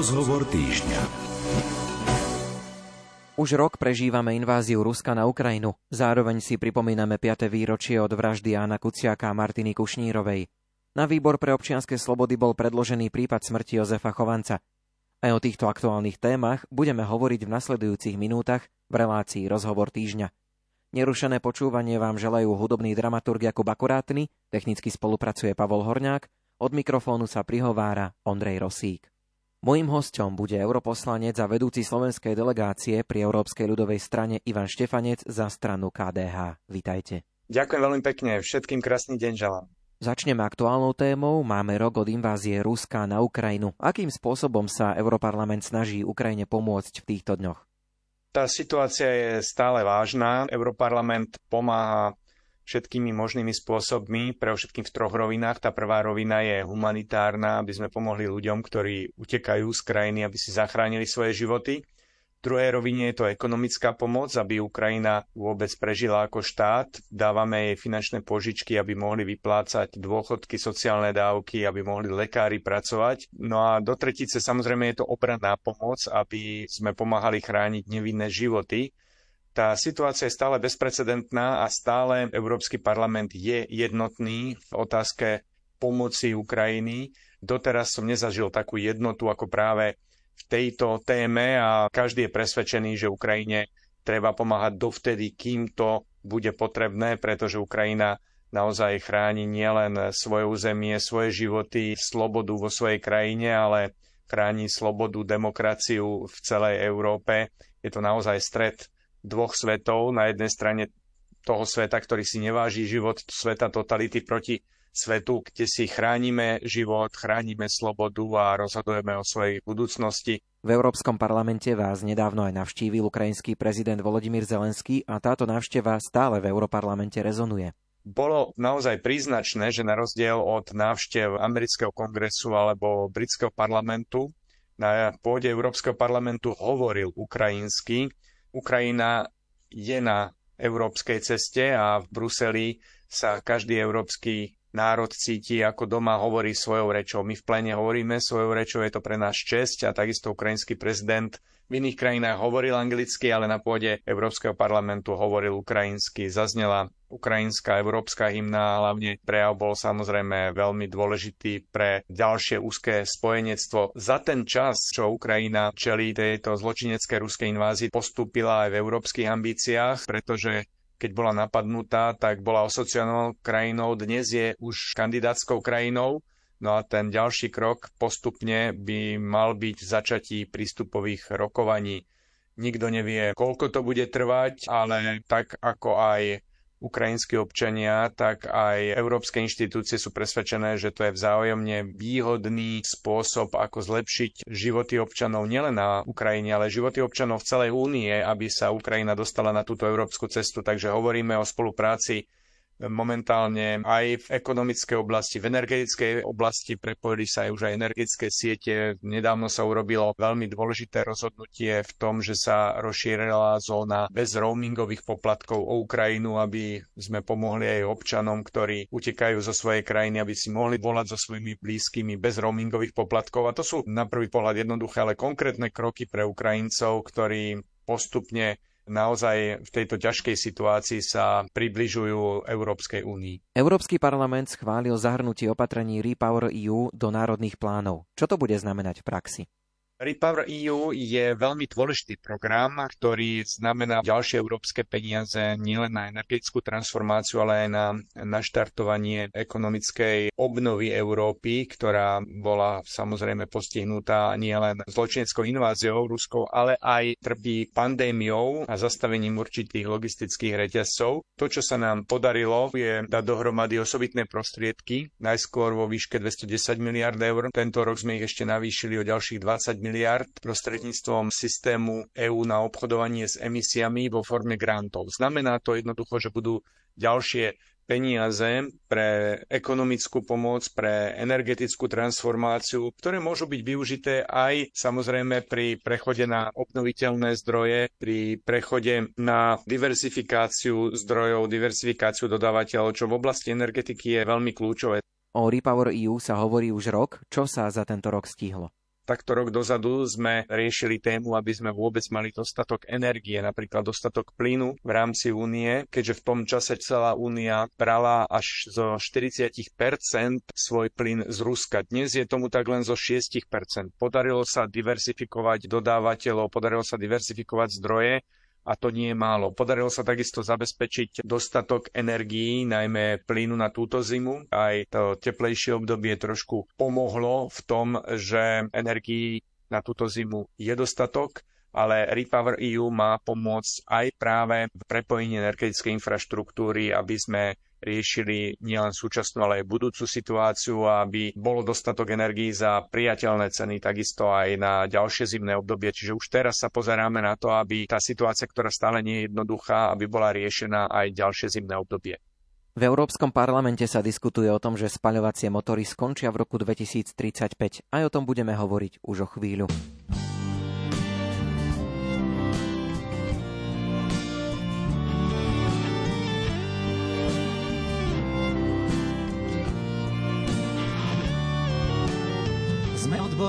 Rozhovor týždňa. Už rok prežívame inváziu Ruska na Ukrajinu. Zároveň si pripomíname 5. výročie od vraždy Jána Kuciaka a Martiny Kušnírovej. Na výbor pre občianske slobody bol predložený prípad smrti Jozefa Chovanca. Aj o týchto aktuálnych témach budeme hovoriť v nasledujúcich minútach v relácii Rozhovor týždňa. Nerušené počúvanie vám želajú hudobný dramaturg Jakub Akurátny, technicky spolupracuje Pavol Horňák, od mikrofónu sa prihovára Ondrej Rosík. Mojím hostom bude europoslanec a vedúci slovenskej delegácie pri Európskej ľudovej strane Ivan Štefanec za stranu KDH. Vítajte. Ďakujem veľmi pekne, všetkým krásny deň želám. Začneme aktuálnou témou. Máme rok od invázie Ruska na Ukrajinu. Akým spôsobom sa Europarlament snaží Ukrajine pomôcť v týchto dňoch? Tá situácia je stále vážna. Europarlament pomáha všetkými možnými spôsobmi, pre všetkým v troch rovinách. Tá prvá rovina je humanitárna, aby sme pomohli ľuďom, ktorí utekajú z krajiny, aby si zachránili svoje životy. V druhej rovine je to ekonomická pomoc, aby Ukrajina vôbec prežila ako štát. Dávame jej finančné požičky, aby mohli vyplácať dôchodky, sociálne dávky, aby mohli lekári pracovať. No a do tretice samozrejme je to obranná pomoc, aby sme pomáhali chrániť nevinné životy. Tá situácia je stále bezprecedentná a stále Európsky parlament je jednotný v otázke pomoci Ukrajiny. Doteraz som nezažil takú jednotu ako práve v tejto téme a každý je presvedčený, že Ukrajine treba pomáhať dovtedy, kým to bude potrebné, pretože Ukrajina naozaj chráni nielen svoje územie, svoje životy, slobodu vo svojej krajine, ale chráni slobodu, demokraciu v celej Európe. Je to naozaj stred dvoch svetov. Na jednej strane toho sveta, ktorý si neváži život, sveta totality proti svetu, kde si chránime život, chránime slobodu a rozhodujeme o svojej budúcnosti. V Európskom parlamente vás nedávno aj navštívil ukrajinský prezident Volodymyr Zelenský a táto návšteva stále v Európarlamente rezonuje. Bolo naozaj príznačné, že na rozdiel od návštev amerického kongresu alebo britského parlamentu, na pôde Európskeho parlamentu hovoril ukrajinsky, Ukrajina je na európskej ceste a v Bruseli sa každý európsky národ cíti ako doma, hovorí svojou rečou. My v plene hovoríme svojou rečou, je to pre nás česť a takisto ukrajinský prezident v iných krajinách hovoril anglicky, ale na pôde Európskeho parlamentu hovoril ukrajinsky. Zaznela ukrajinská európska hymna, hlavne prejav bol samozrejme veľmi dôležitý pre ďalšie úzké spojenectvo. Za ten čas, čo Ukrajina čelí tejto zločineckej ruskej invázii, postúpila aj v európskych ambíciách, pretože keď bola napadnutá, tak bola asociovanou krajinou, dnes je už kandidátskou krajinou No a ten ďalší krok postupne by mal byť začatí prístupových rokovaní. Nikto nevie, koľko to bude trvať, ale tak ako aj ukrajinskí občania, tak aj európske inštitúcie sú presvedčené, že to je vzájomne výhodný spôsob, ako zlepšiť životy občanov nielen na Ukrajine, ale životy občanov v celej únie, aby sa Ukrajina dostala na túto európsku cestu. Takže hovoríme o spolupráci momentálne aj v ekonomickej oblasti, v energetickej oblasti prepojili sa aj už aj energetické siete. Nedávno sa urobilo veľmi dôležité rozhodnutie v tom, že sa rozšírila zóna bez roamingových poplatkov o Ukrajinu, aby sme pomohli aj občanom, ktorí utekajú zo svojej krajiny, aby si mohli volať so svojimi blízkymi bez roamingových poplatkov. A to sú na prvý pohľad jednoduché, ale konkrétne kroky pre Ukrajincov, ktorí postupne naozaj v tejto ťažkej situácii sa približujú Európskej únii. Európsky parlament schválil zahrnutie opatrení Repower EU do národných plánov. Čo to bude znamenať v praxi? Repower EU je veľmi dôležitý program, ktorý znamená ďalšie európske peniaze nielen na energetickú transformáciu, ale aj na naštartovanie ekonomickej obnovy Európy, ktorá bola samozrejme postihnutá nielen zločineckou inváziou ruskou, ale aj trpí pandémiou a zastavením určitých logistických reťazcov. To, čo sa nám podarilo, je dať dohromady osobitné prostriedky, najskôr vo výške 210 miliard eur. Tento rok sme ich ešte navýšili o ďalších 20 miliard miliard prostredníctvom systému EÚ na obchodovanie s emisiami vo forme grantov. Znamená to jednoducho, že budú ďalšie peniaze pre ekonomickú pomoc, pre energetickú transformáciu, ktoré môžu byť využité aj samozrejme pri prechode na obnoviteľné zdroje, pri prechode na diversifikáciu zdrojov, diversifikáciu dodávateľov, čo v oblasti energetiky je veľmi kľúčové. O Repower EU sa hovorí už rok. Čo sa za tento rok stihlo? Takto rok dozadu sme riešili tému, aby sme vôbec mali dostatok energie, napríklad dostatok plynu v rámci únie, keďže v tom čase celá únia brala až zo 40% svoj plyn z Ruska. Dnes je tomu tak len zo 6%. Podarilo sa diversifikovať dodávateľov, podarilo sa diversifikovať zdroje, a to nie je málo. Podarilo sa takisto zabezpečiť dostatok energií, najmä plynu na túto zimu. Aj to teplejšie obdobie trošku pomohlo v tom, že energií na túto zimu je dostatok ale Repower EU má pomôcť aj práve v prepojení energetickej infraštruktúry, aby sme riešili nielen súčasnú, ale aj budúcu situáciu, aby bolo dostatok energií za priateľné ceny, takisto aj na ďalšie zimné obdobie. Čiže už teraz sa pozeráme na to, aby tá situácia, ktorá stále nie je jednoduchá, aby bola riešená aj ďalšie zimné obdobie. V Európskom parlamente sa diskutuje o tom, že spaľovacie motory skončia v roku 2035. Aj o tom budeme hovoriť už o chvíľu.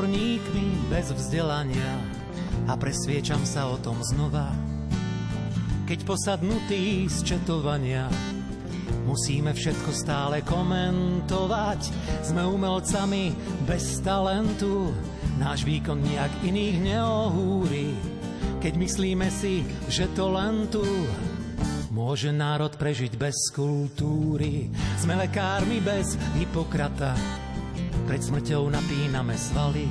Odborníkmi bez vzdelania a presviečam sa o tom znova. Keď posadnutý z četovania musíme všetko stále komentovať, sme umelcami bez talentu, náš výkon nejak iných neohúri. Keď myslíme si, že to len tu môže národ prežiť bez kultúry. Sme lekármi bez Hipokrata, pred smrťou napíname svaly,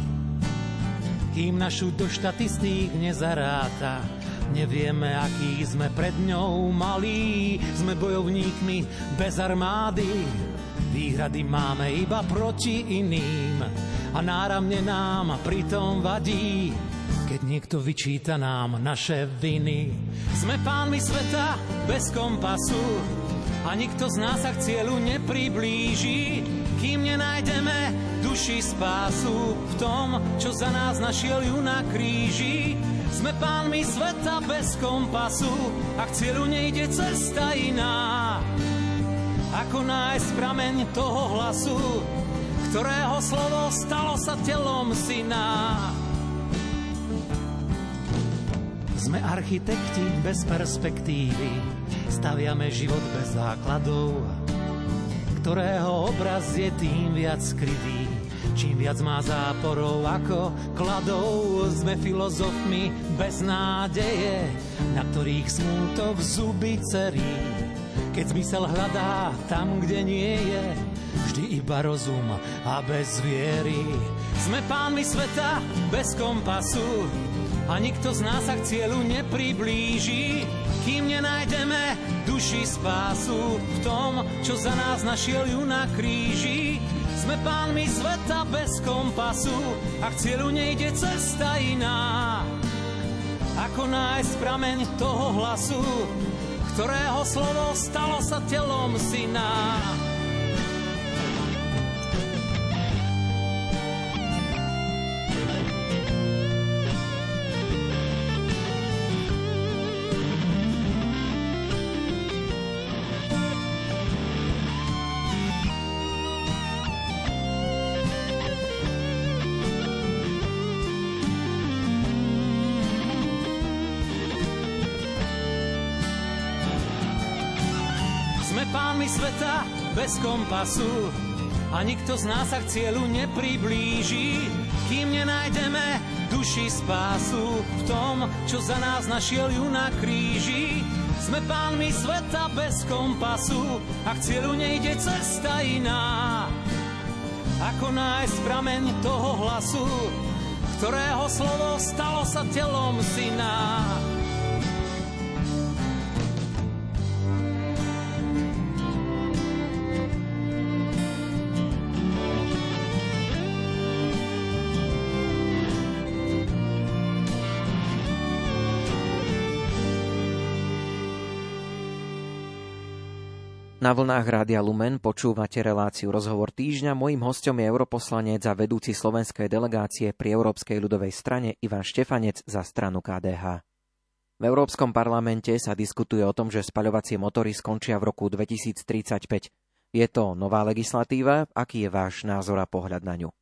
kým našu do štatistík nezaráta. Nevieme, aký sme pred ňou malí, sme bojovníkmi bez armády. Výhrady máme iba proti iným a náramne nám pritom vadí, keď niekto vyčíta nám naše viny. Sme pánmi sveta bez kompasu a nikto z nás sa k cieľu nepriblíži, kým nenájdeme duši spásu v tom, čo za nás našiel ju na kríži. Sme pánmi sveta bez kompasu a k cieľu nejde cesta iná. Ako nájsť prameň toho hlasu, ktorého slovo stalo sa telom syna. Sme architekti bez perspektívy, staviame život bez základov, ktorého obraz je tým viac skrytý Čím viac má záporov ako kladov, sme filozofmi bez nádeje, na ktorých smútok zuby cerí. Keď zmysel hľadá tam, kde nie je, vždy iba rozum a bez viery. Sme pánmi sveta bez kompasu a nikto z nás sa k cieľu nepriblíži, kým nenájdeme duši spásu v tom, čo za nás našiel ju na kríži. Sme pánmi sveta bez kompasu a k cieľu nejde cesta iná. Ako nájsť prameň toho hlasu, ktorého slovo stalo sa telom syna. Bez kompasu a nikto z nás sa k cieľu nepriblíži, kým nenájdeme duši spásu v tom, čo za nás našiel ju na kríži. Sme pánmi sveta bez kompasu a k cieľu nejde cesta iná. Ako nájsť prameň toho hlasu, ktorého slovo stalo sa telom syna. Na vlnách Rádia Lumen počúvate reláciu Rozhovor týždňa. Mojím hostom je europoslanec a vedúci slovenskej delegácie pri Európskej ľudovej strane Ivan Štefanec za stranu KDH. V Európskom parlamente sa diskutuje o tom, že spaľovacie motory skončia v roku 2035. Je to nová legislatíva? Aký je váš názor a pohľad na ňu?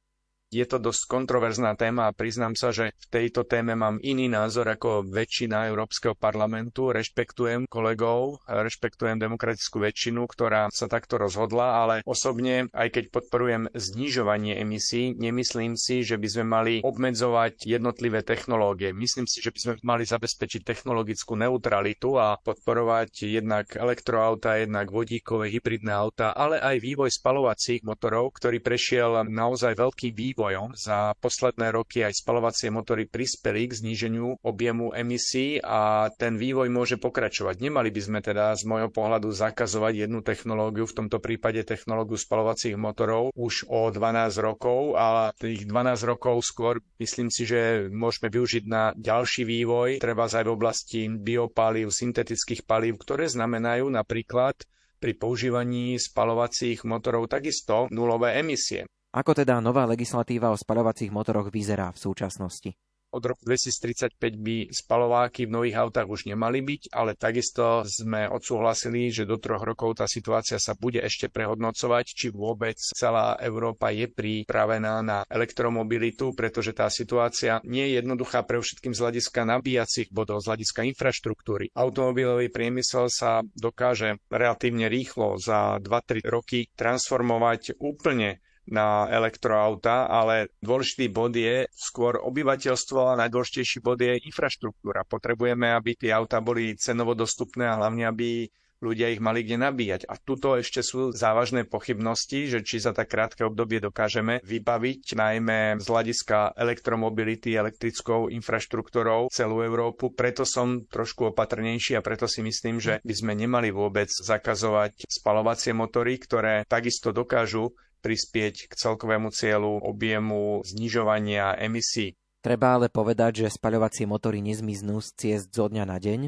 Je to dosť kontroverzná téma a priznám sa, že v tejto téme mám iný názor ako väčšina Európskeho parlamentu. Rešpektujem kolegov, rešpektujem demokratickú väčšinu, ktorá sa takto rozhodla, ale osobne, aj keď podporujem znižovanie emisí, nemyslím si, že by sme mali obmedzovať jednotlivé technológie. Myslím si, že by sme mali zabezpečiť technologickú neutralitu a podporovať jednak elektroauta, jednak vodíkové hybridné auta, ale aj vývoj spalovacích motorov, ktorý prešiel naozaj veľký vývoj vývojom. Za posledné roky aj spalovacie motory prispeli k zníženiu objemu emisí a ten vývoj môže pokračovať. Nemali by sme teda z môjho pohľadu zakazovať jednu technológiu, v tomto prípade technológiu spalovacích motorov už o 12 rokov, ale tých 12 rokov skôr myslím si, že môžeme využiť na ďalší vývoj, treba aj v oblasti biopalív, syntetických palív, ktoré znamenajú napríklad pri používaní spalovacích motorov takisto nulové emisie. Ako teda nová legislatíva o spaľovacích motoroch vyzerá v súčasnosti? Od roku 2035 by spalováky v nových autách už nemali byť, ale takisto sme odsúhlasili, že do troch rokov tá situácia sa bude ešte prehodnocovať, či vôbec celá Európa je pripravená na elektromobilitu, pretože tá situácia nie je jednoduchá pre všetkým z hľadiska nabíjacích bodov, z hľadiska infraštruktúry. Automobilový priemysel sa dokáže relatívne rýchlo za 2-3 roky transformovať úplne na elektroauta, ale dôležitý bod je skôr obyvateľstvo a najdôležitejší bod je infraštruktúra. Potrebujeme, aby tie auta boli cenovo dostupné a hlavne, aby ľudia ich mali kde nabíjať. A tuto ešte sú závažné pochybnosti, že či za tak krátke obdobie dokážeme vybaviť najmä z hľadiska elektromobility, elektrickou infraštruktúrou celú Európu. Preto som trošku opatrnejší a preto si myslím, že by sme nemali vôbec zakazovať spalovacie motory, ktoré takisto dokážu prispieť k celkovému cieľu objemu znižovania emisí. Treba ale povedať, že spaľovacie motory nezmiznú z ciest zo dňa na deň?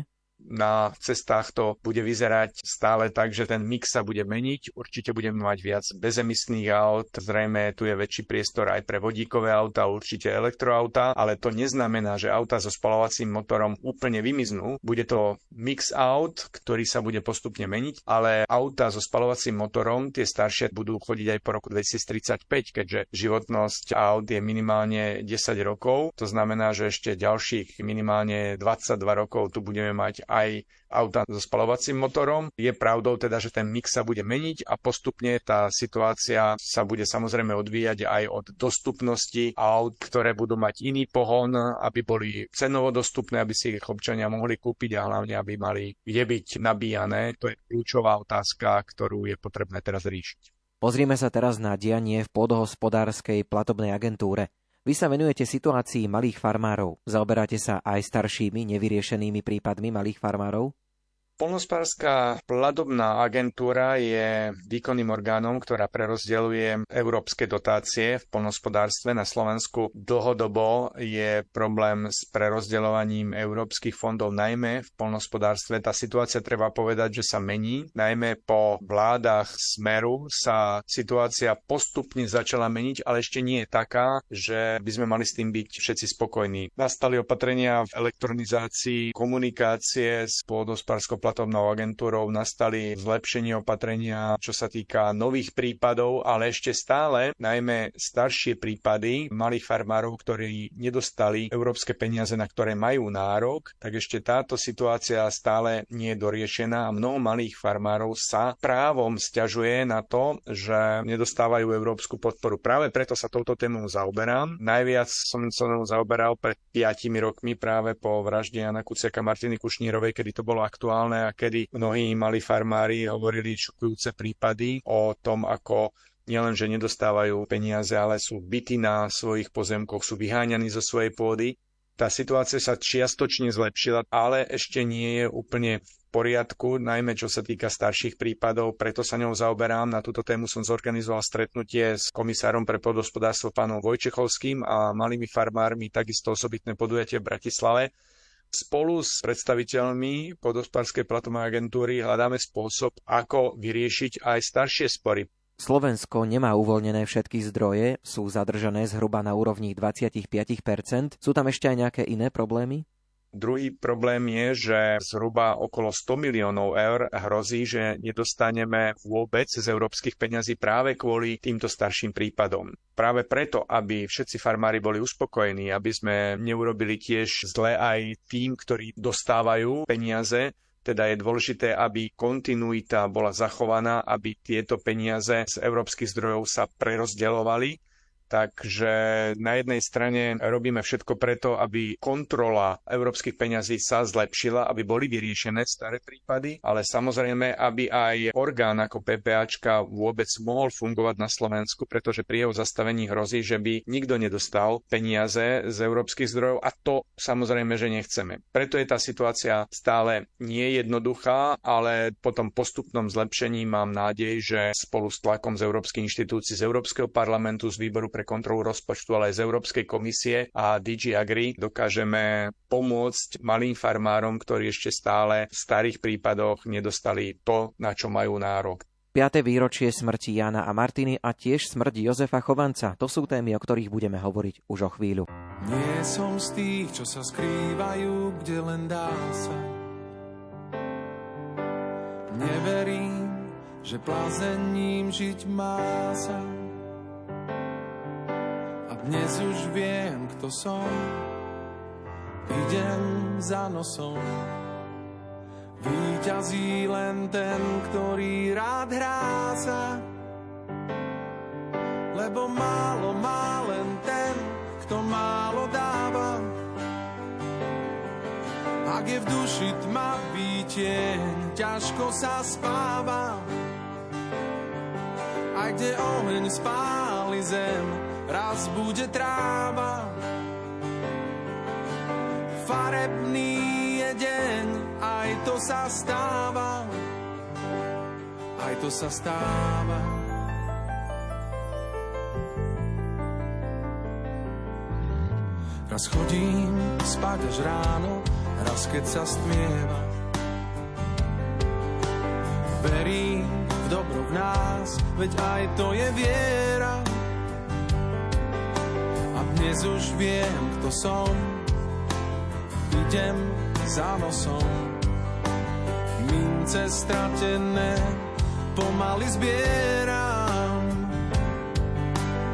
Na cestách to bude vyzerať stále tak, že ten mix sa bude meniť. Určite budeme mať viac bezemisných aut, zrejme tu je väčší priestor aj pre vodíkové auta, určite elektroauta, ale to neznamená, že auta so spalovacím motorom úplne vymiznú. Bude to mix aut, ktorý sa bude postupne meniť, ale auta so spalovacím motorom, tie staršie budú chodiť aj po roku 2035, keďže životnosť aut je minimálne 10 rokov. To znamená, že ešte ďalších minimálne 22 rokov tu budeme mať aj auta so spalovacím motorom. Je pravdou teda, že ten mix sa bude meniť a postupne tá situácia sa bude samozrejme odvíjať aj od dostupnosti aut, ktoré budú mať iný pohon, aby boli cenovo dostupné, aby si ich občania mohli kúpiť a hlavne, aby mali kde byť nabíjané. To je kľúčová otázka, ktorú je potrebné teraz riešiť. Pozrime sa teraz na dianie v podhospodárskej platobnej agentúre. Vy sa venujete situácii malých farmárov. Zaoberáte sa aj staršími nevyriešenými prípadmi malých farmárov? Polnospárska platobná agentúra je výkonným orgánom, ktorá prerozdeľuje európske dotácie v polnospodárstve na Slovensku. Dlhodobo je problém s prerozdeľovaním európskych fondov, najmä v polnospodárstve. Tá situácia treba povedať, že sa mení. Najmä po vládach Smeru sa situácia postupne začala meniť, ale ešte nie je taká, že by sme mali s tým byť všetci spokojní. Nastali opatrenia v elektronizácii komunikácie s pôdospárskou platobnou agentúrou nastali zlepšenie opatrenia, čo sa týka nových prípadov, ale ešte stále, najmä staršie prípady malých farmárov, ktorí nedostali európske peniaze, na ktoré majú nárok, tak ešte táto situácia stále nie je doriešená a mnoho malých farmárov sa právom stiažuje na to, že nedostávajú európsku podporu. Práve preto sa touto témou zaoberám. Najviac som sa zaoberal pred 5 rokmi práve po vražde Jana Kuciaka Martiny Kušnírovej, kedy to bolo aktuálne a kedy mnohí mali farmári hovorili šokujúce prípady o tom, ako nielen, že nedostávajú peniaze, ale sú bytí na svojich pozemkoch, sú vyháňaní zo svojej pôdy. Tá situácia sa čiastočne zlepšila, ale ešte nie je úplne v poriadku, najmä čo sa týka starších prípadov, preto sa ňou zaoberám. Na túto tému som zorganizoval stretnutie s komisárom pre podhospodárstvo pánom Vojčechovským a malými farmármi, takisto osobitné podujatie v Bratislave Spolu s predstaviteľmi podospárskej platovej agentúry hľadáme spôsob, ako vyriešiť aj staršie spory. Slovensko nemá uvoľnené všetky zdroje, sú zadržané zhruba na úrovni 25%. Sú tam ešte aj nejaké iné problémy? Druhý problém je, že zhruba okolo 100 miliónov eur hrozí, že nedostaneme vôbec z európskych peňazí práve kvôli týmto starším prípadom. Práve preto, aby všetci farmári boli uspokojení, aby sme neurobili tiež zle aj tým, ktorí dostávajú peniaze, teda je dôležité, aby kontinuita bola zachovaná, aby tieto peniaze z európskych zdrojov sa prerozdeľovali Takže na jednej strane robíme všetko preto, aby kontrola európskych peňazí sa zlepšila, aby boli vyriešené staré prípady, ale samozrejme, aby aj orgán ako PPAčka vôbec mohol fungovať na Slovensku, pretože pri jeho zastavení hrozí, že by nikto nedostal peniaze z európskych zdrojov a to samozrejme, že nechceme. Preto je tá situácia stále nie jednoduchá, ale po tom postupnom zlepšení mám nádej, že spolu s tlakom z Európskej inštitúcií, z Európskeho parlamentu, z výboru pre pre kontrolu rozpočtu, ale aj z Európskej komisie a DG Agri dokážeme pomôcť malým farmárom, ktorí ešte stále v starých prípadoch nedostali to, na čo majú nárok. 5. výročie smrti Jana a Martiny a tiež smrť Jozefa Chovanca. To sú témy, o ktorých budeme hovoriť už o chvíľu. Nie som z tých, čo sa skrývajú, kde len dá sa. Neverím, že plazením žiť má sa. Dnes už viem, kto som, idem za nosom. Výťazí len ten, ktorý rád hrá sa, lebo málo má len ten, kto málo dáva. Ak je v duši tma výtieň, ťažko sa spáva. Aj kde oheň spáli zem, raz bude tráva. Farebný je deň, aj to sa stáva, aj to sa stáva. Raz chodím spať až ráno, raz keď sa stmieva. Verím v dobro v nás, veď aj to je viera. Dnes už viem, kto som, idem za nosom. Mince stratené pomaly zbieram,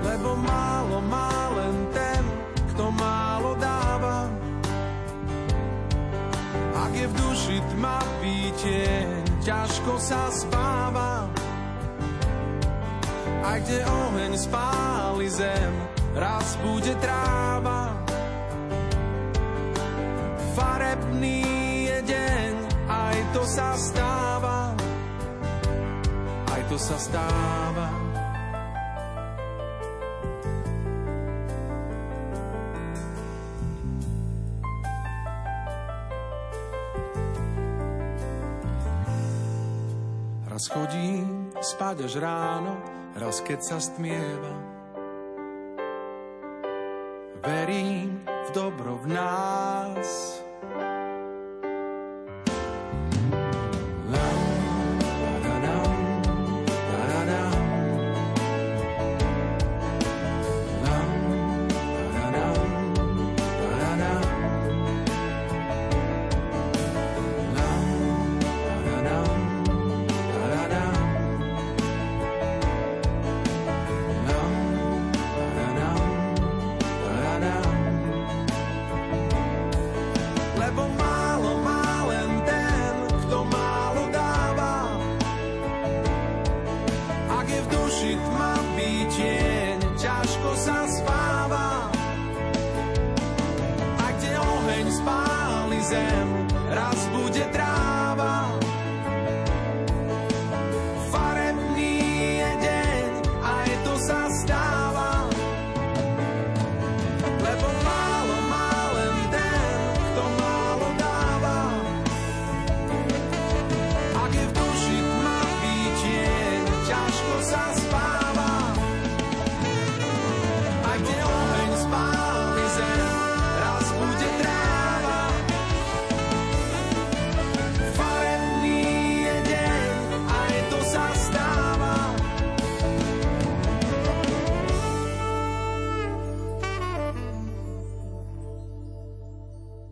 lebo málo má len ten, kto málo dáva. Ak je v duši tma výtieň, ťažko sa spáva. Aj kde oheň spáli zem, raz bude tráva. Farebný je deň, aj to sa stáva, aj to sa stáva. Raz chodím spať až ráno, raz keď sa stmieva verím v dobro v nás. lebo málo má len ten, kto málo dáva. Ak je v duši tma tieň, ťažko sa spáva. A kde oheň spáli zem,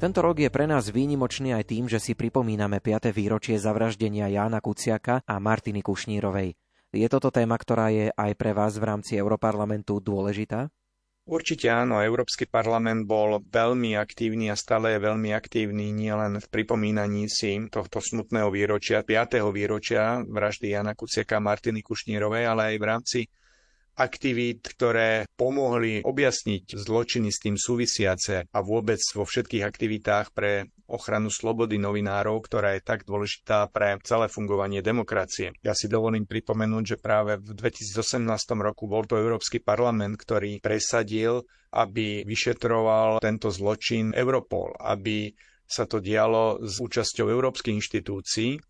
Tento rok je pre nás výnimočný aj tým, že si pripomíname 5. výročie zavraždenia Jána Kuciaka a Martiny Kušnírovej. Je toto téma, ktorá je aj pre vás v rámci Europarlamentu dôležitá? Určite áno, Európsky parlament bol veľmi aktívny a stále je veľmi aktívny nielen v pripomínaní si tohto smutného výročia, 5. výročia vraždy Jana Kuciaka a Martiny Kušnírovej, ale aj v rámci aktivít, ktoré pomohli objasniť zločiny s tým súvisiace a vôbec vo všetkých aktivitách pre ochranu slobody novinárov, ktorá je tak dôležitá pre celé fungovanie demokracie. Ja si dovolím pripomenúť, že práve v 2018 roku bol to Európsky parlament, ktorý presadil, aby vyšetroval tento zločin Europol, aby sa to dialo s účasťou európskych inštitúcií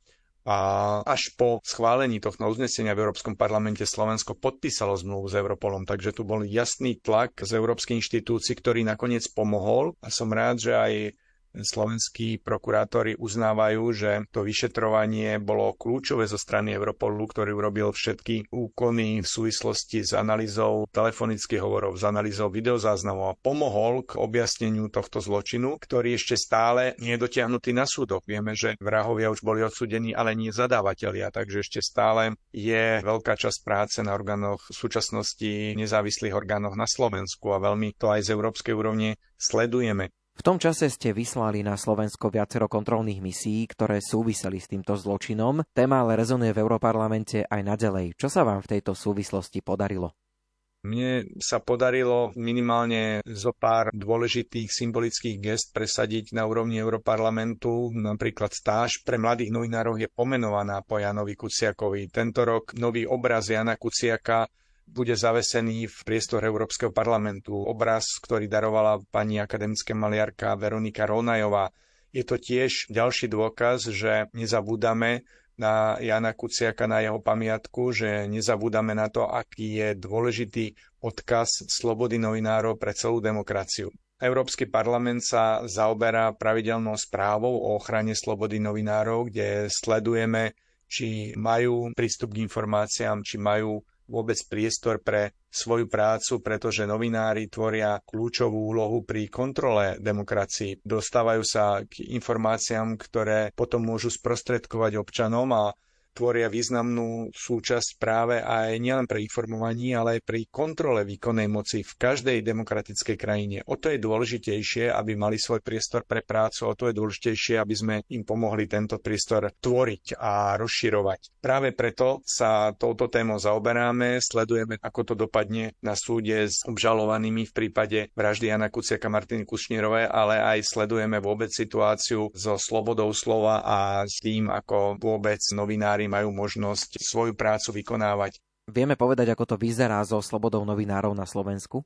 a až po schválení tohto uznesenia v Európskom parlamente Slovensko podpísalo zmluvu s Europolom, takže tu bol jasný tlak z európskych inštitúcií, ktorý nakoniec pomohol. A som rád, že aj slovenskí prokurátori uznávajú, že to vyšetrovanie bolo kľúčové zo strany Europolu, ktorý urobil všetky úkony v súvislosti s analýzou telefonických hovorov, s analýzou videozáznamov a pomohol k objasneniu tohto zločinu, ktorý ešte stále nie je dotiahnutý na súdoch. Vieme, že vrahovia už boli odsudení, ale nie zadávateľia, takže ešte stále je veľká časť práce na orgánoch v súčasnosti nezávislých orgánoch na Slovensku a veľmi to aj z európskej úrovne sledujeme. V tom čase ste vyslali na Slovensko viacero kontrolných misií, ktoré súviseli s týmto zločinom. Téma ale rezonuje v Európarlamente aj nadalej. Čo sa vám v tejto súvislosti podarilo? Mne sa podarilo minimálne zo pár dôležitých symbolických gest presadiť na úrovni Europarlamentu. Napríklad stáž pre mladých novinárov je pomenovaná po Janovi Kuciakovi. Tento rok nový obraz Jana Kuciaka bude zavesený v priestore Európskeho parlamentu. Obraz, ktorý darovala pani akademická maliarka Veronika Ronajová. Je to tiež ďalší dôkaz, že nezabúdame na Jana Kuciaka, na jeho pamiatku, že nezabúdame na to, aký je dôležitý odkaz slobody novinárov pre celú demokraciu. Európsky parlament sa zaoberá pravidelnou správou o ochrane slobody novinárov, kde sledujeme, či majú prístup k informáciám, či majú vôbec priestor pre svoju prácu, pretože novinári tvoria kľúčovú úlohu pri kontrole demokracii. Dostávajú sa k informáciám, ktoré potom môžu sprostredkovať občanom a tvoria významnú súčasť práve aj nielen pre informovanie, ale aj pri kontrole výkonnej moci v každej demokratickej krajine. O to je dôležitejšie, aby mali svoj priestor pre prácu, o to je dôležitejšie, aby sme im pomohli tento priestor tvoriť a rozširovať. Práve preto sa touto témou zaoberáme, sledujeme, ako to dopadne na súde s obžalovanými v prípade vraždy Jana Kuciaka Martiny Kušnírovej, ale aj sledujeme vôbec situáciu so slobodou slova a s tým, ako vôbec novinári novinári majú možnosť svoju prácu vykonávať. Vieme povedať, ako to vyzerá so slobodou novinárov na Slovensku?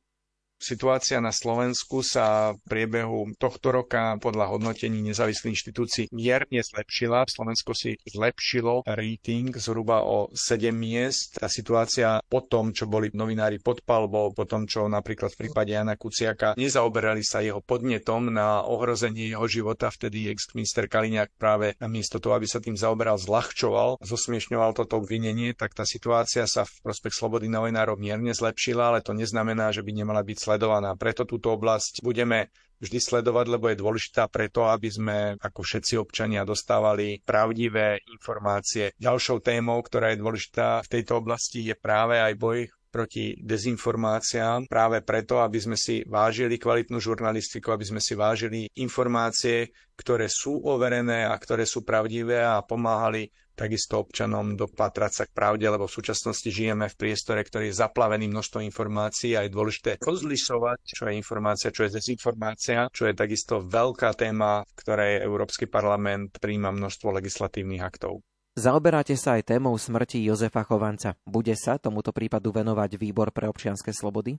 Situácia na Slovensku sa v priebehu tohto roka podľa hodnotení nezávislých inštitúcií mierne zlepšila. Slovensko si zlepšilo rating zhruba o 7 miest. Tá situácia po tom, čo boli novinári pod palbou, po tom, čo napríklad v prípade Jana Kuciaka nezaoberali sa jeho podnetom na ohrozenie jeho života, vtedy ex-minister Kaliňák práve namiesto toho, aby sa tým zaoberal, zľahčoval, zosmiešňoval toto obvinenie, tak tá situácia sa v prospech slobody novinárov mierne zlepšila, ale to neznamená, že by nemala byť sledovaná. Preto túto oblasť budeme vždy sledovať, lebo je dôležitá preto, aby sme ako všetci občania dostávali pravdivé informácie. Ďalšou témou, ktorá je dôležitá v tejto oblasti, je práve aj boj proti dezinformáciám práve preto, aby sme si vážili kvalitnú žurnalistiku, aby sme si vážili informácie, ktoré sú overené a ktoré sú pravdivé a pomáhali takisto občanom dopatrať sa k pravde, lebo v súčasnosti žijeme v priestore, ktorý je zaplavený množstvom informácií a je dôležité rozlišovať, čo je informácia, čo je dezinformácia, čo je takisto veľká téma, v ktorej Európsky parlament príjma množstvo legislatívnych aktov. Zaoberáte sa aj témou smrti Jozefa Chovanca. Bude sa tomuto prípadu venovať Výbor pre občianske slobody?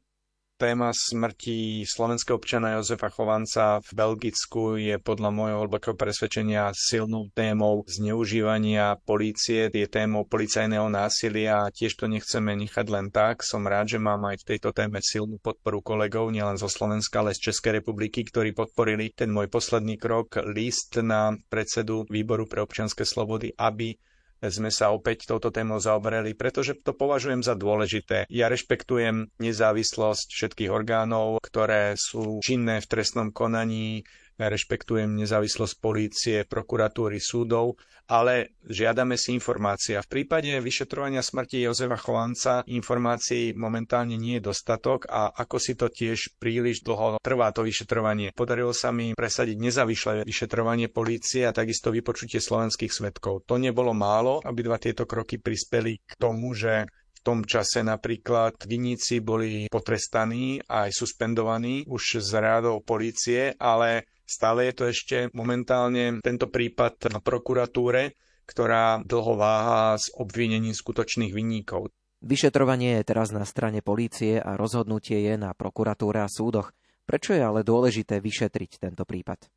Téma smrti slovenského občana Jozefa Chovanca v Belgicku je podľa môjho hlbokého presvedčenia silnou témou zneužívania polície, je témou policajného násilia a tiež to nechceme nechať len tak. Som rád, že mám aj v tejto téme silnú podporu kolegov, nielen zo Slovenska, ale z Českej republiky, ktorí podporili ten môj posledný krok, list na predsedu Výboru pre občianske slobody, aby sme sa opäť touto témou zaoberali, pretože to považujem za dôležité. Ja rešpektujem nezávislosť všetkých orgánov, ktoré sú činné v trestnom konaní, rešpektujem nezávislosť polície, prokuratúry, súdov, ale žiadame si informácie. A v prípade vyšetrovania smrti Jozefa Chovanca informácií momentálne nie je dostatok a ako si to tiež príliš dlho trvá to vyšetrovanie. Podarilo sa mi presadiť nezávislé vyšetrovanie polície a takisto vypočutie slovenských svetkov. To nebolo málo, obidva tieto kroky prispeli k tomu, že v tom čase napríklad viníci boli potrestaní aj suspendovaní už z rádov polície, ale stále je to ešte momentálne tento prípad na prokuratúre, ktorá dlho váha s obvinením skutočných vinníkov. Vyšetrovanie je teraz na strane polície a rozhodnutie je na prokuratúre a súdoch. Prečo je ale dôležité vyšetriť tento prípad?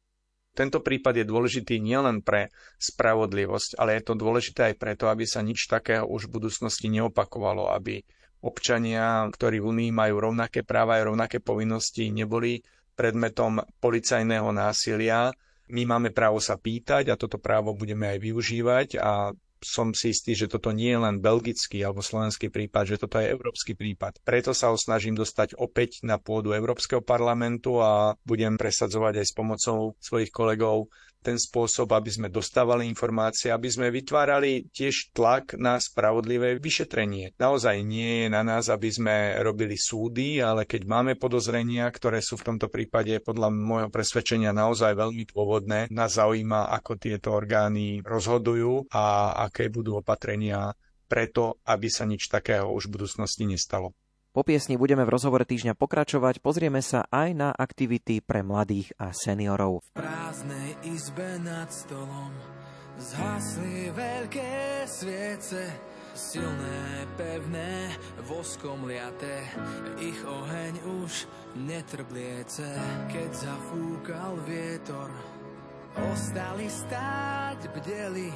Tento prípad je dôležitý nielen pre spravodlivosť, ale je to dôležité aj preto, aby sa nič takého už v budúcnosti neopakovalo, aby občania, ktorí v Unii majú rovnaké práva a rovnaké povinnosti, neboli predmetom policajného násilia. My máme právo sa pýtať a toto právo budeme aj využívať a som si istý, že toto nie je len belgický alebo slovenský prípad, že toto je európsky prípad. Preto sa ho snažím dostať opäť na pôdu Európskeho parlamentu a budem presadzovať aj s pomocou svojich kolegov ten spôsob, aby sme dostávali informácie, aby sme vytvárali tiež tlak na spravodlivé vyšetrenie. Naozaj nie je na nás, aby sme robili súdy, ale keď máme podozrenia, ktoré sú v tomto prípade podľa môjho presvedčenia naozaj veľmi dôvodné, nás zaujíma, ako tieto orgány rozhodujú a aké budú opatrenia preto, aby sa nič takého už v budúcnosti nestalo. Po piesni budeme v rozhovore týždňa pokračovať. Pozrieme sa aj na aktivity pre mladých a seniorov. V prázdnej izbe nad stolom zhasli veľké sviece, silné, pevné, voskom liaté. Ich oheň už netrbliece, keď zafúkal vietor. Ostali stáť, bdeli,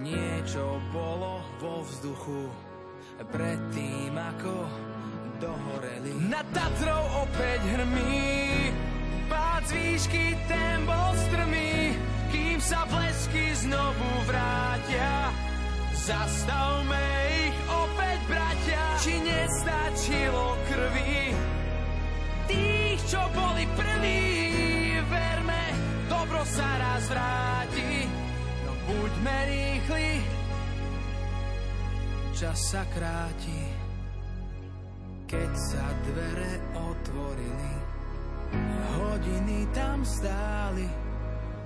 niečo bolo vo vzduchu. Predtým ako dohoreli. Nad Tatrou opäť hrmí, pád z výšky ten bol strmý, kým sa blesky znovu vrátia. Zastavme ich opäť, bratia, či nestačilo krvi. Tých, čo boli prví, verme, dobro sa raz vráti. No buďme rýchli, čas sa kráti. Keď sa dvere otvorili, hodiny tam stáli,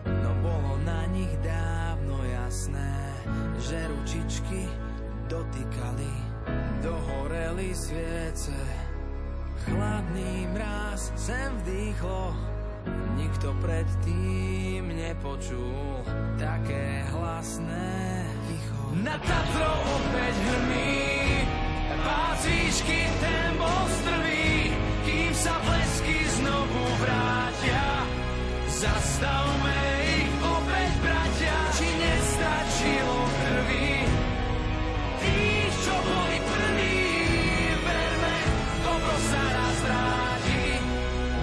no bolo na nich dávno jasné, že ručičky dotýkali, dohoreli sviece. Chladný mráz sem vdýchlo, nikto predtým nepočul také hlasné ticho. Na Tatrou opäť hrmí Výšky ten bol strvý, kým sa blesky znovu vrátia. Zastavme ich opäť, bratia, či nestačilo krvi. Tých, čo boli prví, verme.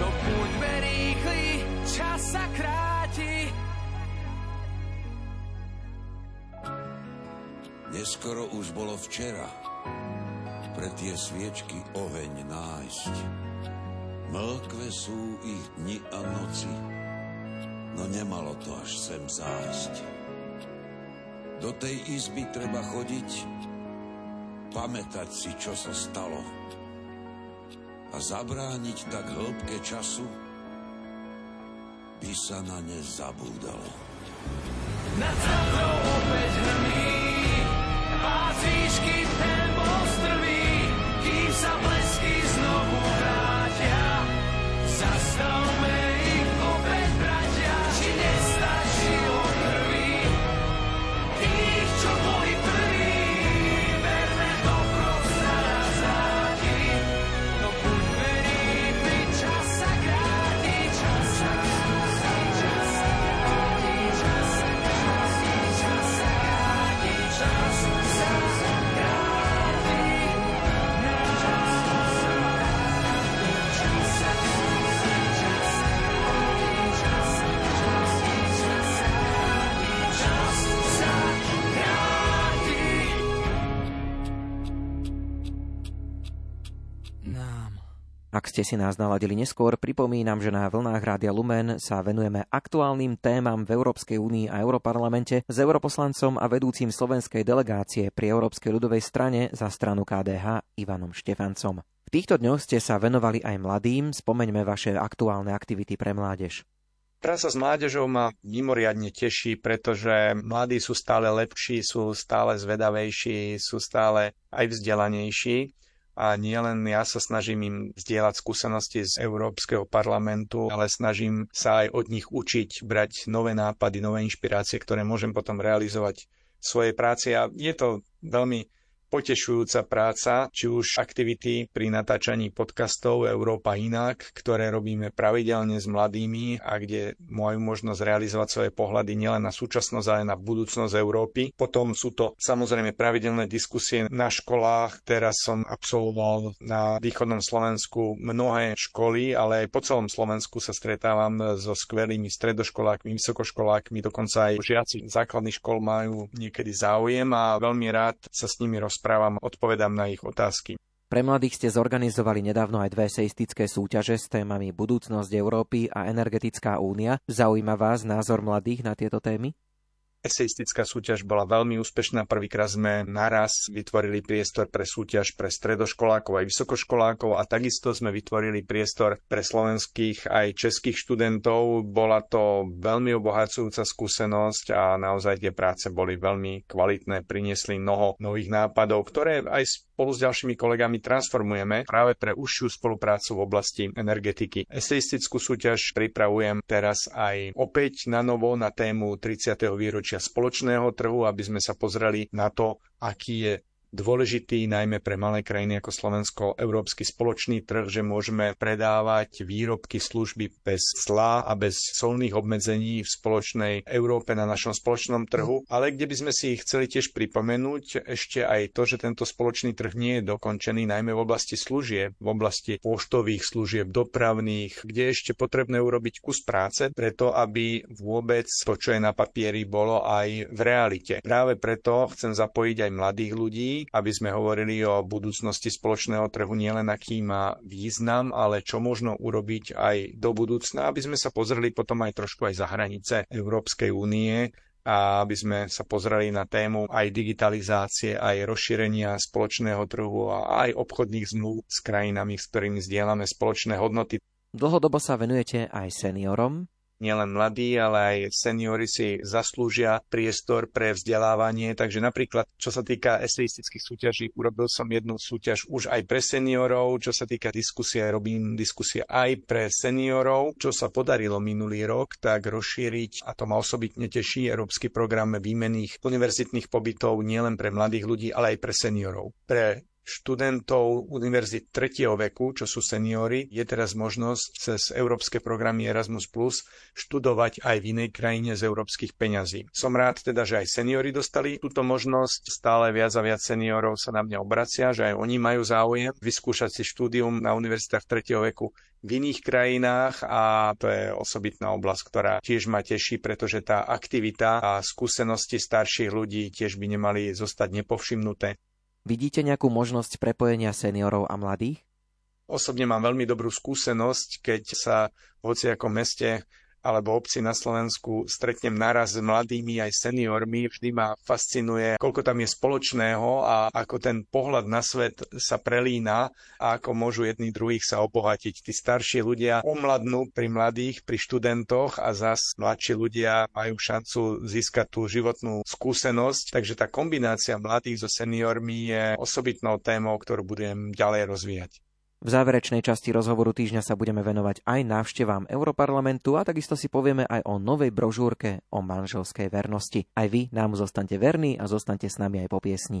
No buďme rýchli, čas sa kráti. Neskoro už bolo včera pre tie sviečky oheň nájsť. Mlkve sú ich dni a noci, no nemalo to až sem zájsť. Do tej izby treba chodiť, pamätať si, čo sa stalo a zabrániť tak hĺbke času, by sa na ne zabúdalo. Nad opäť hrmí, pás ste si nás naladili neskôr, pripomínam, že na vlnách Rádia Lumen sa venujeme aktuálnym témam v Európskej únii a Europarlamente s europoslancom a vedúcim slovenskej delegácie pri Európskej ľudovej strane za stranu KDH Ivanom Štefancom. V týchto dňoch ste sa venovali aj mladým, spomeňme vaše aktuálne aktivity pre mládež. Práca s mládežou ma mimoriadne teší, pretože mladí sú stále lepší, sú stále zvedavejší, sú stále aj vzdelanejší a nielen ja sa snažím im zdieľať skúsenosti z Európskeho parlamentu, ale snažím sa aj od nich učiť, brať nové nápady, nové inšpirácie, ktoré môžem potom realizovať v svojej práci. A je to veľmi potešujúca práca, či už aktivity pri natáčaní podcastov Európa inak, ktoré robíme pravidelne s mladými a kde majú možnosť realizovať svoje pohľady nielen na súčasnosť, ale na budúcnosť Európy. Potom sú to samozrejme pravidelné diskusie na školách. Teraz som absolvoval na východnom Slovensku mnohé školy, ale aj po celom Slovensku sa stretávam so skvelými stredoškolákmi, vysokoškolákmi, dokonca aj žiaci základných škol majú niekedy záujem a veľmi rád sa s nimi rozprávam rozprávam, odpovedám na ich otázky. Pre mladých ste zorganizovali nedávno aj dve seistické súťaže s témami Budúcnosť Európy a Energetická únia. Zaujíma vás názor mladých na tieto témy? Eseistická súťaž bola veľmi úspešná. Prvýkrát sme naraz vytvorili priestor pre súťaž pre stredoškolákov aj vysokoškolákov a takisto sme vytvorili priestor pre slovenských aj českých študentov. Bola to veľmi obohacujúca skúsenosť a naozaj tie práce boli veľmi kvalitné, priniesli mnoho nových nápadov, ktoré aj spolu s ďalšími kolegami transformujeme práve pre užšiu spoluprácu v oblasti energetiky. Eseistickú súťaž pripravujem teraz aj opäť na novo na tému 30. výročia spoločného trhu, aby sme sa pozreli na to, aký je dôležitý najmä pre malé krajiny ako Slovensko európsky spoločný trh, že môžeme predávať výrobky, služby bez cla a bez solných obmedzení v spoločnej Európe na našom spoločnom trhu, ale kde by sme si chceli tiež pripomenúť ešte aj to, že tento spoločný trh nie je dokončený najmä v oblasti služieb, v oblasti poštových služieb, dopravných, kde je ešte potrebné urobiť kus práce preto, aby vôbec to, čo je na papieri, bolo aj v realite. Práve preto chcem zapojiť aj mladých ľudí, aby sme hovorili o budúcnosti spoločného trhu nielen aký má význam, ale čo možno urobiť aj do budúcna, aby sme sa pozreli potom aj trošku aj za hranice Európskej únie a aby sme sa pozreli na tému aj digitalizácie, aj rozšírenia spoločného trhu a aj obchodných zmluv s krajinami, s ktorými zdieľame spoločné hodnoty. Dlhodobo sa venujete aj seniorom nielen mladí, ale aj seniori si zaslúžia priestor pre vzdelávanie. Takže napríklad, čo sa týka eseistických súťaží, urobil som jednu súťaž už aj pre seniorov. Čo sa týka diskusie, robím diskusie aj pre seniorov. Čo sa podarilo minulý rok, tak rozšíriť, a to ma osobitne teší, európsky program výmených univerzitných pobytov nielen pre mladých ľudí, ale aj pre seniorov. Pre študentov univerzit tretieho veku, čo sú seniori, je teraz možnosť cez európske programy Erasmus študovať aj v inej krajine z európskych peňazí. Som rád teda, že aj seniori dostali túto možnosť. Stále viac a viac seniorov sa na mňa obracia, že aj oni majú záujem vyskúšať si štúdium na univerzitách tretieho veku v iných krajinách a to je osobitná oblasť, ktorá tiež ma teší, pretože tá aktivita a skúsenosti starších ľudí tiež by nemali zostať nepovšimnuté. Vidíte nejakú možnosť prepojenia seniorov a mladých? Osobne mám veľmi dobrú skúsenosť, keď sa v hociakom meste alebo obci na Slovensku stretnem naraz s mladými aj seniormi, vždy ma fascinuje, koľko tam je spoločného a ako ten pohľad na svet sa prelína a ako môžu jedni druhých sa obohatiť. Tí starší ľudia omladnú pri mladých, pri študentoch a zas mladší ľudia majú šancu získať tú životnú skúsenosť. Takže tá kombinácia mladých so seniormi je osobitnou témou, ktorú budem ďalej rozvíjať. V záverečnej časti rozhovoru týždňa sa budeme venovať aj návštevám Europarlamentu a takisto si povieme aj o novej brožúrke o manželskej vernosti. Aj vy nám zostaňte verní a zostaňte s nami aj po piesni.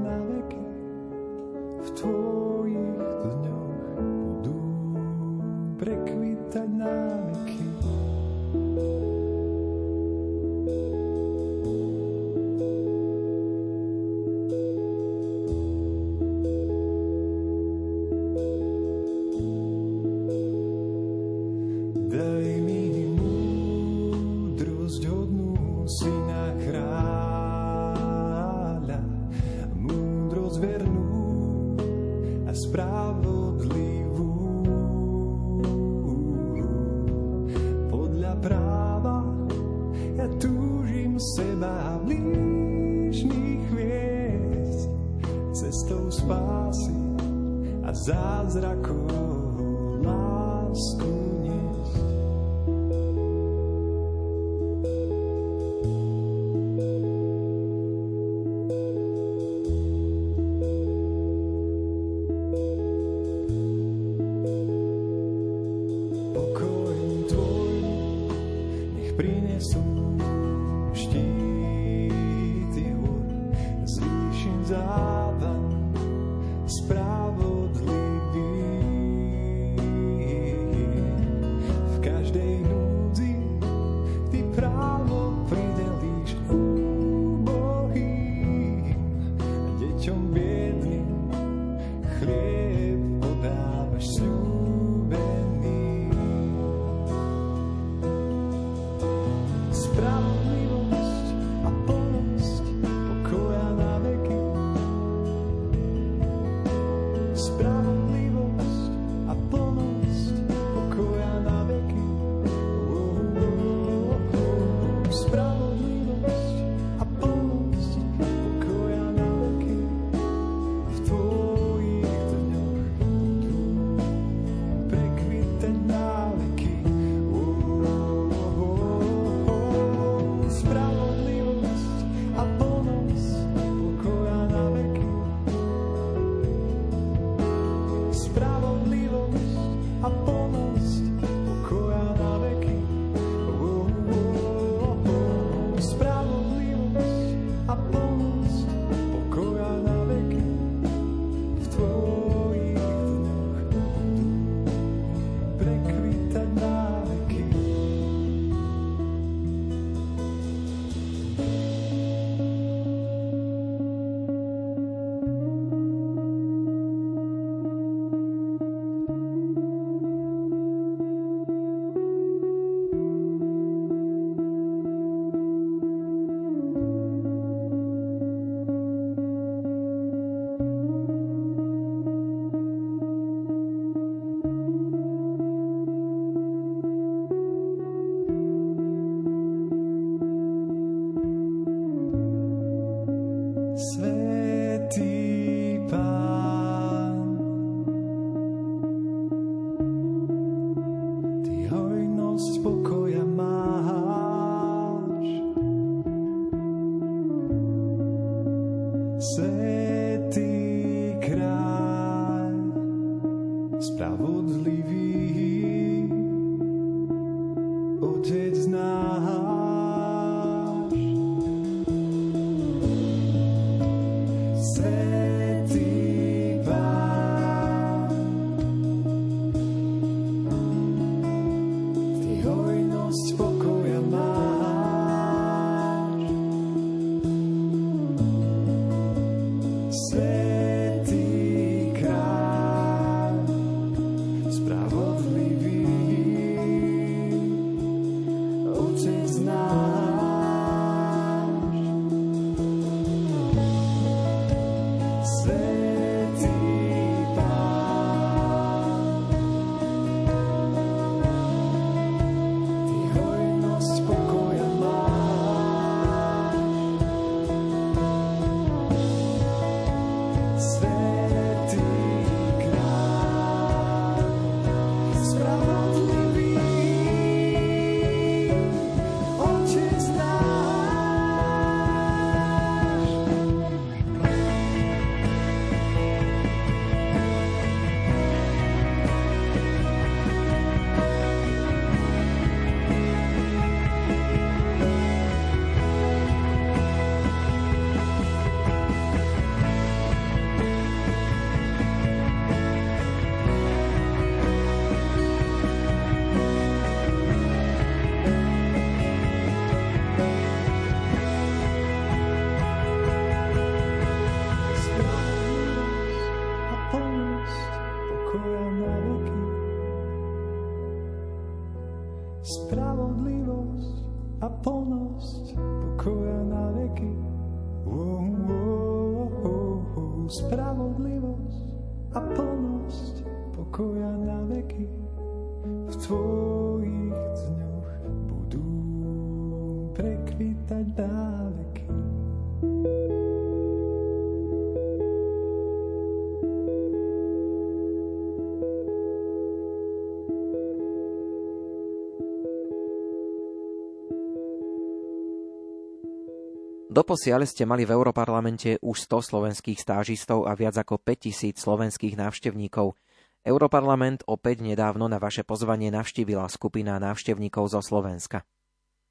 Doposiaľ ste mali v Europarlamente už 100 slovenských stážistov a viac ako 5000 slovenských návštevníkov. Europarlament opäť nedávno na vaše pozvanie navštívila skupina návštevníkov zo Slovenska.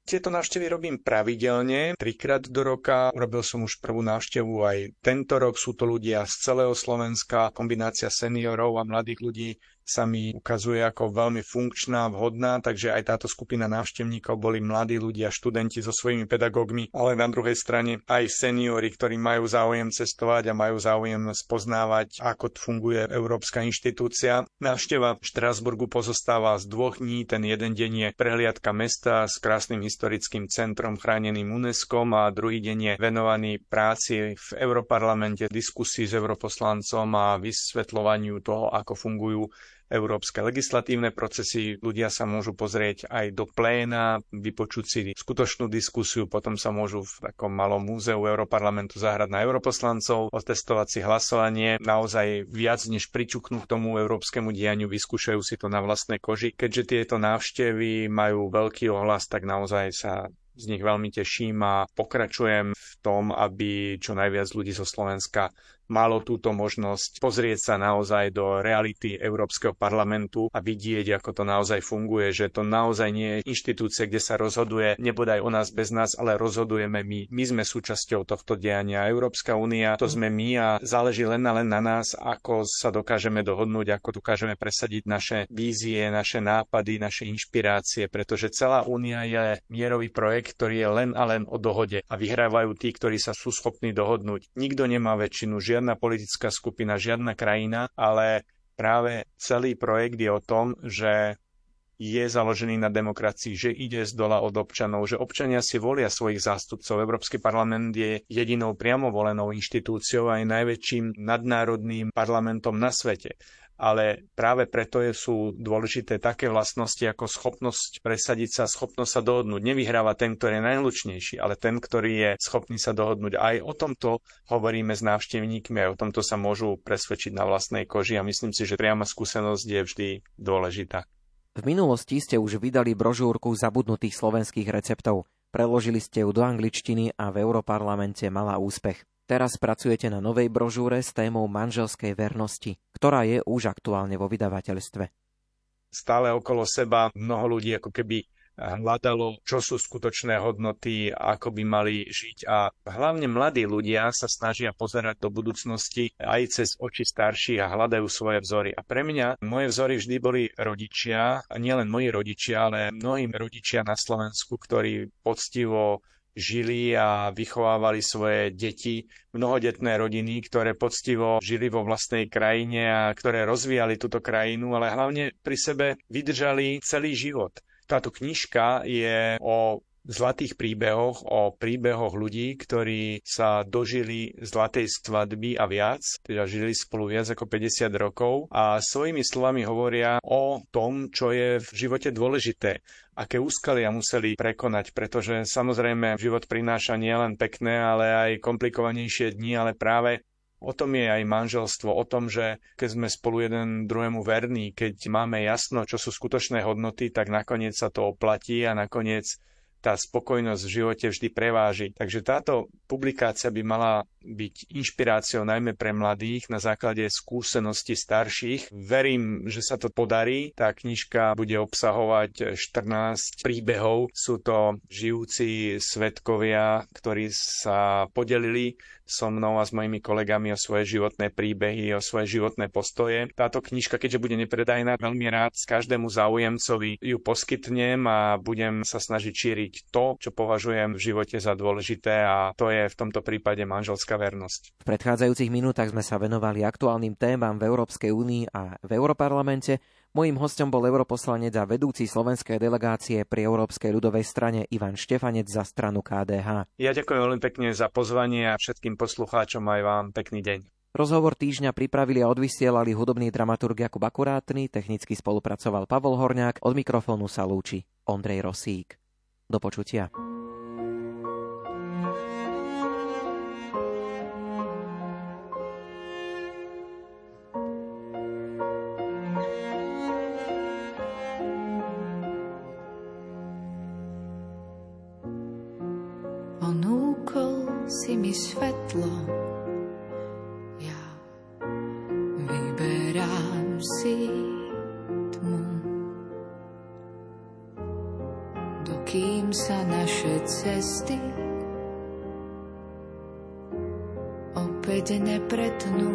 Tieto návštevy robím pravidelne, trikrát do roka. Robil som už prvú návštevu aj tento rok. Sú to ľudia z celého Slovenska, kombinácia seniorov a mladých ľudí sa mi ukazuje ako veľmi funkčná, vhodná, takže aj táto skupina návštevníkov boli mladí ľudia, študenti so svojimi pedagógmi, ale na druhej strane aj seniori, ktorí majú záujem cestovať a majú záujem spoznávať, ako funguje Európska inštitúcia. Návšteva v Štrásburgu pozostáva z dvoch dní, ten jeden deň je prehliadka mesta s krásnym historickým centrom chráneným UNESCO a druhý deň je venovaný práci v Europarlamente, diskusii s europoslancom a vysvetľovaniu toho, ako fungujú európske legislatívne procesy. Ľudia sa môžu pozrieť aj do pléna, vypočuť si skutočnú diskusiu, potom sa môžu v takom malom múzeu Európarlamentu zahrať na europoslancov, otestovať si hlasovanie. Naozaj viac než pričuknú k tomu európskemu dianiu, vyskúšajú si to na vlastnej koži. Keďže tieto návštevy majú veľký ohlas, tak naozaj sa z nich veľmi teším a pokračujem v tom, aby čo najviac ľudí zo Slovenska malo túto možnosť pozrieť sa naozaj do reality Európskeho parlamentu a vidieť, ako to naozaj funguje, že to naozaj nie je inštitúcia, kde sa rozhoduje nebodaj o nás bez nás, ale rozhodujeme my. My sme súčasťou tohto diania. Európska únia to sme my a záleží len a len na nás, ako sa dokážeme dohodnúť, ako dokážeme presadiť naše vízie, naše nápady, naše inšpirácie, pretože celá únia je mierový projekt, ktorý je len a len o dohode a vyhrávajú tí, ktorí sa sú schopní dohodnúť. Nikto nemá väčšinu, žiadny žiadna politická skupina, žiadna krajina, ale práve celý projekt je o tom, že je založený na demokracii, že ide z dola od občanov, že občania si volia svojich zástupcov. Európsky parlament je jedinou priamo volenou inštitúciou a aj najväčším nadnárodným parlamentom na svete ale práve preto sú dôležité také vlastnosti ako schopnosť presadiť sa, schopnosť sa dohodnúť. Nevyhráva ten, ktorý je najlučnejší, ale ten, ktorý je schopný sa dohodnúť. Aj o tomto hovoríme s návštevníkmi, aj o tomto sa môžu presvedčiť na vlastnej koži a myslím si, že priama skúsenosť je vždy dôležitá. V minulosti ste už vydali brožúrku zabudnutých slovenských receptov. Preložili ste ju do angličtiny a v Europarlamente mala úspech. Teraz pracujete na novej brožúre s témou manželskej vernosti, ktorá je už aktuálne vo vydavateľstve. Stále okolo seba mnoho ľudí ako keby hľadalo, čo sú skutočné hodnoty, ako by mali žiť a hlavne mladí ľudia sa snažia pozerať do budúcnosti aj cez oči starších a hľadajú svoje vzory. A pre mňa moje vzory vždy boli rodičia, nielen moji rodičia, ale mnohí rodičia na Slovensku, ktorí poctivo žili a vychovávali svoje deti, mnohodetné rodiny, ktoré poctivo žili vo vlastnej krajine a ktoré rozvíjali túto krajinu, ale hlavne pri sebe vydržali celý život. Táto knižka je o zlatých príbehoch, o príbehoch ľudí, ktorí sa dožili zlatej svadby a viac, teda žili spolu viac ako 50 rokov a svojimi slovami hovoria o tom, čo je v živote dôležité aké úskalia museli prekonať, pretože samozrejme život prináša nielen pekné, ale aj komplikovanejšie dni, ale práve O tom je aj manželstvo, o tom, že keď sme spolu jeden druhému verní, keď máme jasno, čo sú skutočné hodnoty, tak nakoniec sa to oplatí a nakoniec tá spokojnosť v živote vždy preváži. Takže táto publikácia by mala byť inšpiráciou najmä pre mladých na základe skúseností starších. Verím, že sa to podarí. Tá knižka bude obsahovať 14 príbehov. Sú to žijúci svetkovia, ktorí sa podelili so mnou a s mojimi kolegami o svoje životné príbehy, o svoje životné postoje. Táto knižka, keďže bude nepredajná, veľmi rád s každému záujemcovi ju poskytnem a budem sa snažiť šíriť to, čo považujem v živote za dôležité a to je v tomto prípade manželská vernosť. V predchádzajúcich minútach sme sa venovali aktuálnym témam v Európskej únii a v Europarlamente. Mojím hostom bol europoslanec a vedúci slovenskej delegácie pri Európskej ľudovej strane Ivan Štefanec za stranu KDH. Ja ďakujem veľmi pekne za pozvanie a všetkým poslucháčom aj vám pekný deň. Rozhovor týždňa pripravili a odvysielali hudobný dramaturg Jakub Akurátny, technicky spolupracoval Pavol Horňák, od mikrofónu sa lúči Ondrej Rosík. Do počutia. Svetlo. Ja vyberám si tmu. Dokým sa naše cesty opäť nepretnú.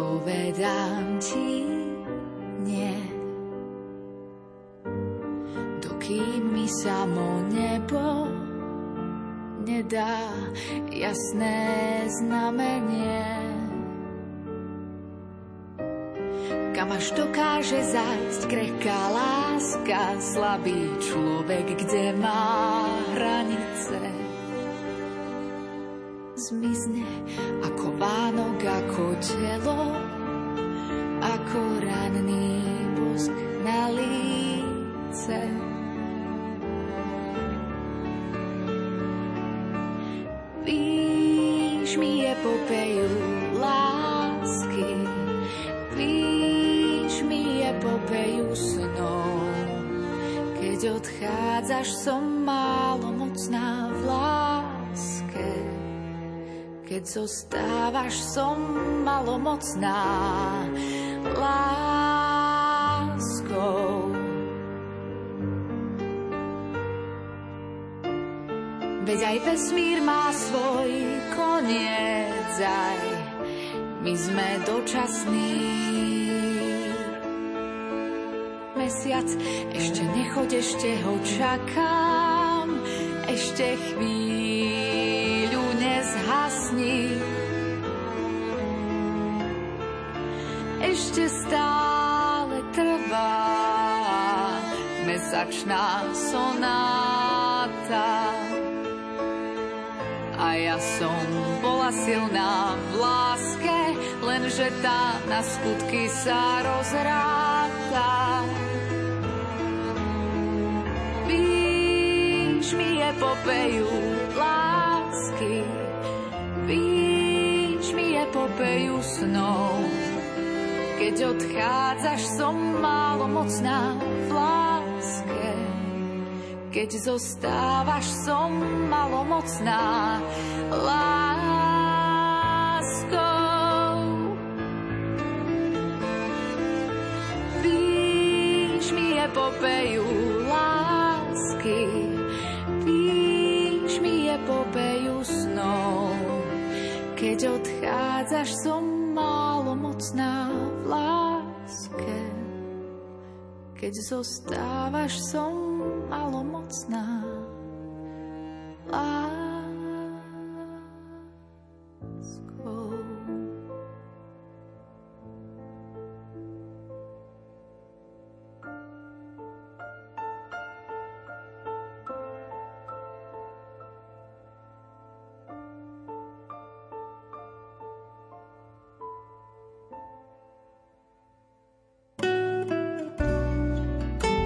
Odpovedám ti nie. Dokým mi samo nebo nedá jasné znamenie. Kam až dokáže zájsť krehká láska, slabý človek, kde má hranice. Zmizne ako telo, ako ranný bosk na líce. epopeju lásky. Píš mi epopeju snov. Keď odchádzaš, som zostávaš, som malomocná láskou. Veď aj vesmír má svoj koniec, aj my sme dočasní. Mesiac, ešte nechoď, ešte ho čakám, ešte chvíľu nezhasni. Ešte stále trvá mesačná sonáta a ja som bola silná v láske, lenže tá na skutky sa rozráta. Píš mi epopeju lásky, píš mi epopeju snov. Keď odchádzaš, som málo mocná v láske keď zostávaš, som malomocná láskou. Píš mi epopeju lásky, píš mi epopeju snov. Keď odchádzaš, som malomocná v láske. Keď zostávaš, som malomocná. I